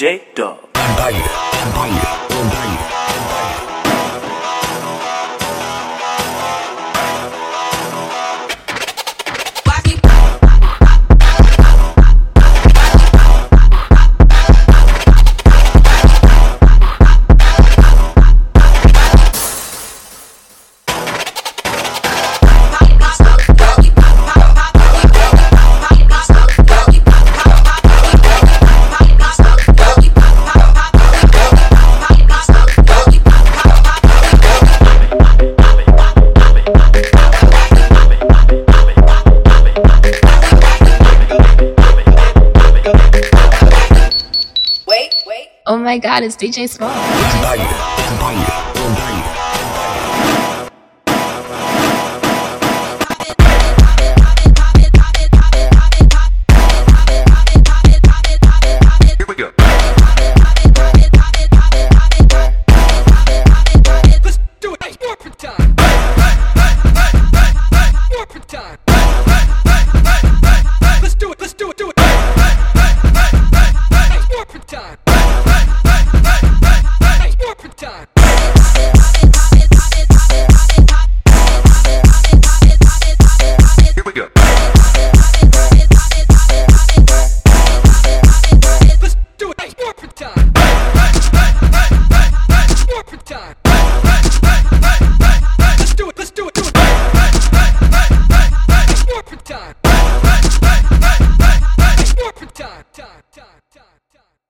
DJ Dub. Oh my god, it's DJ Small. Empire, Empire.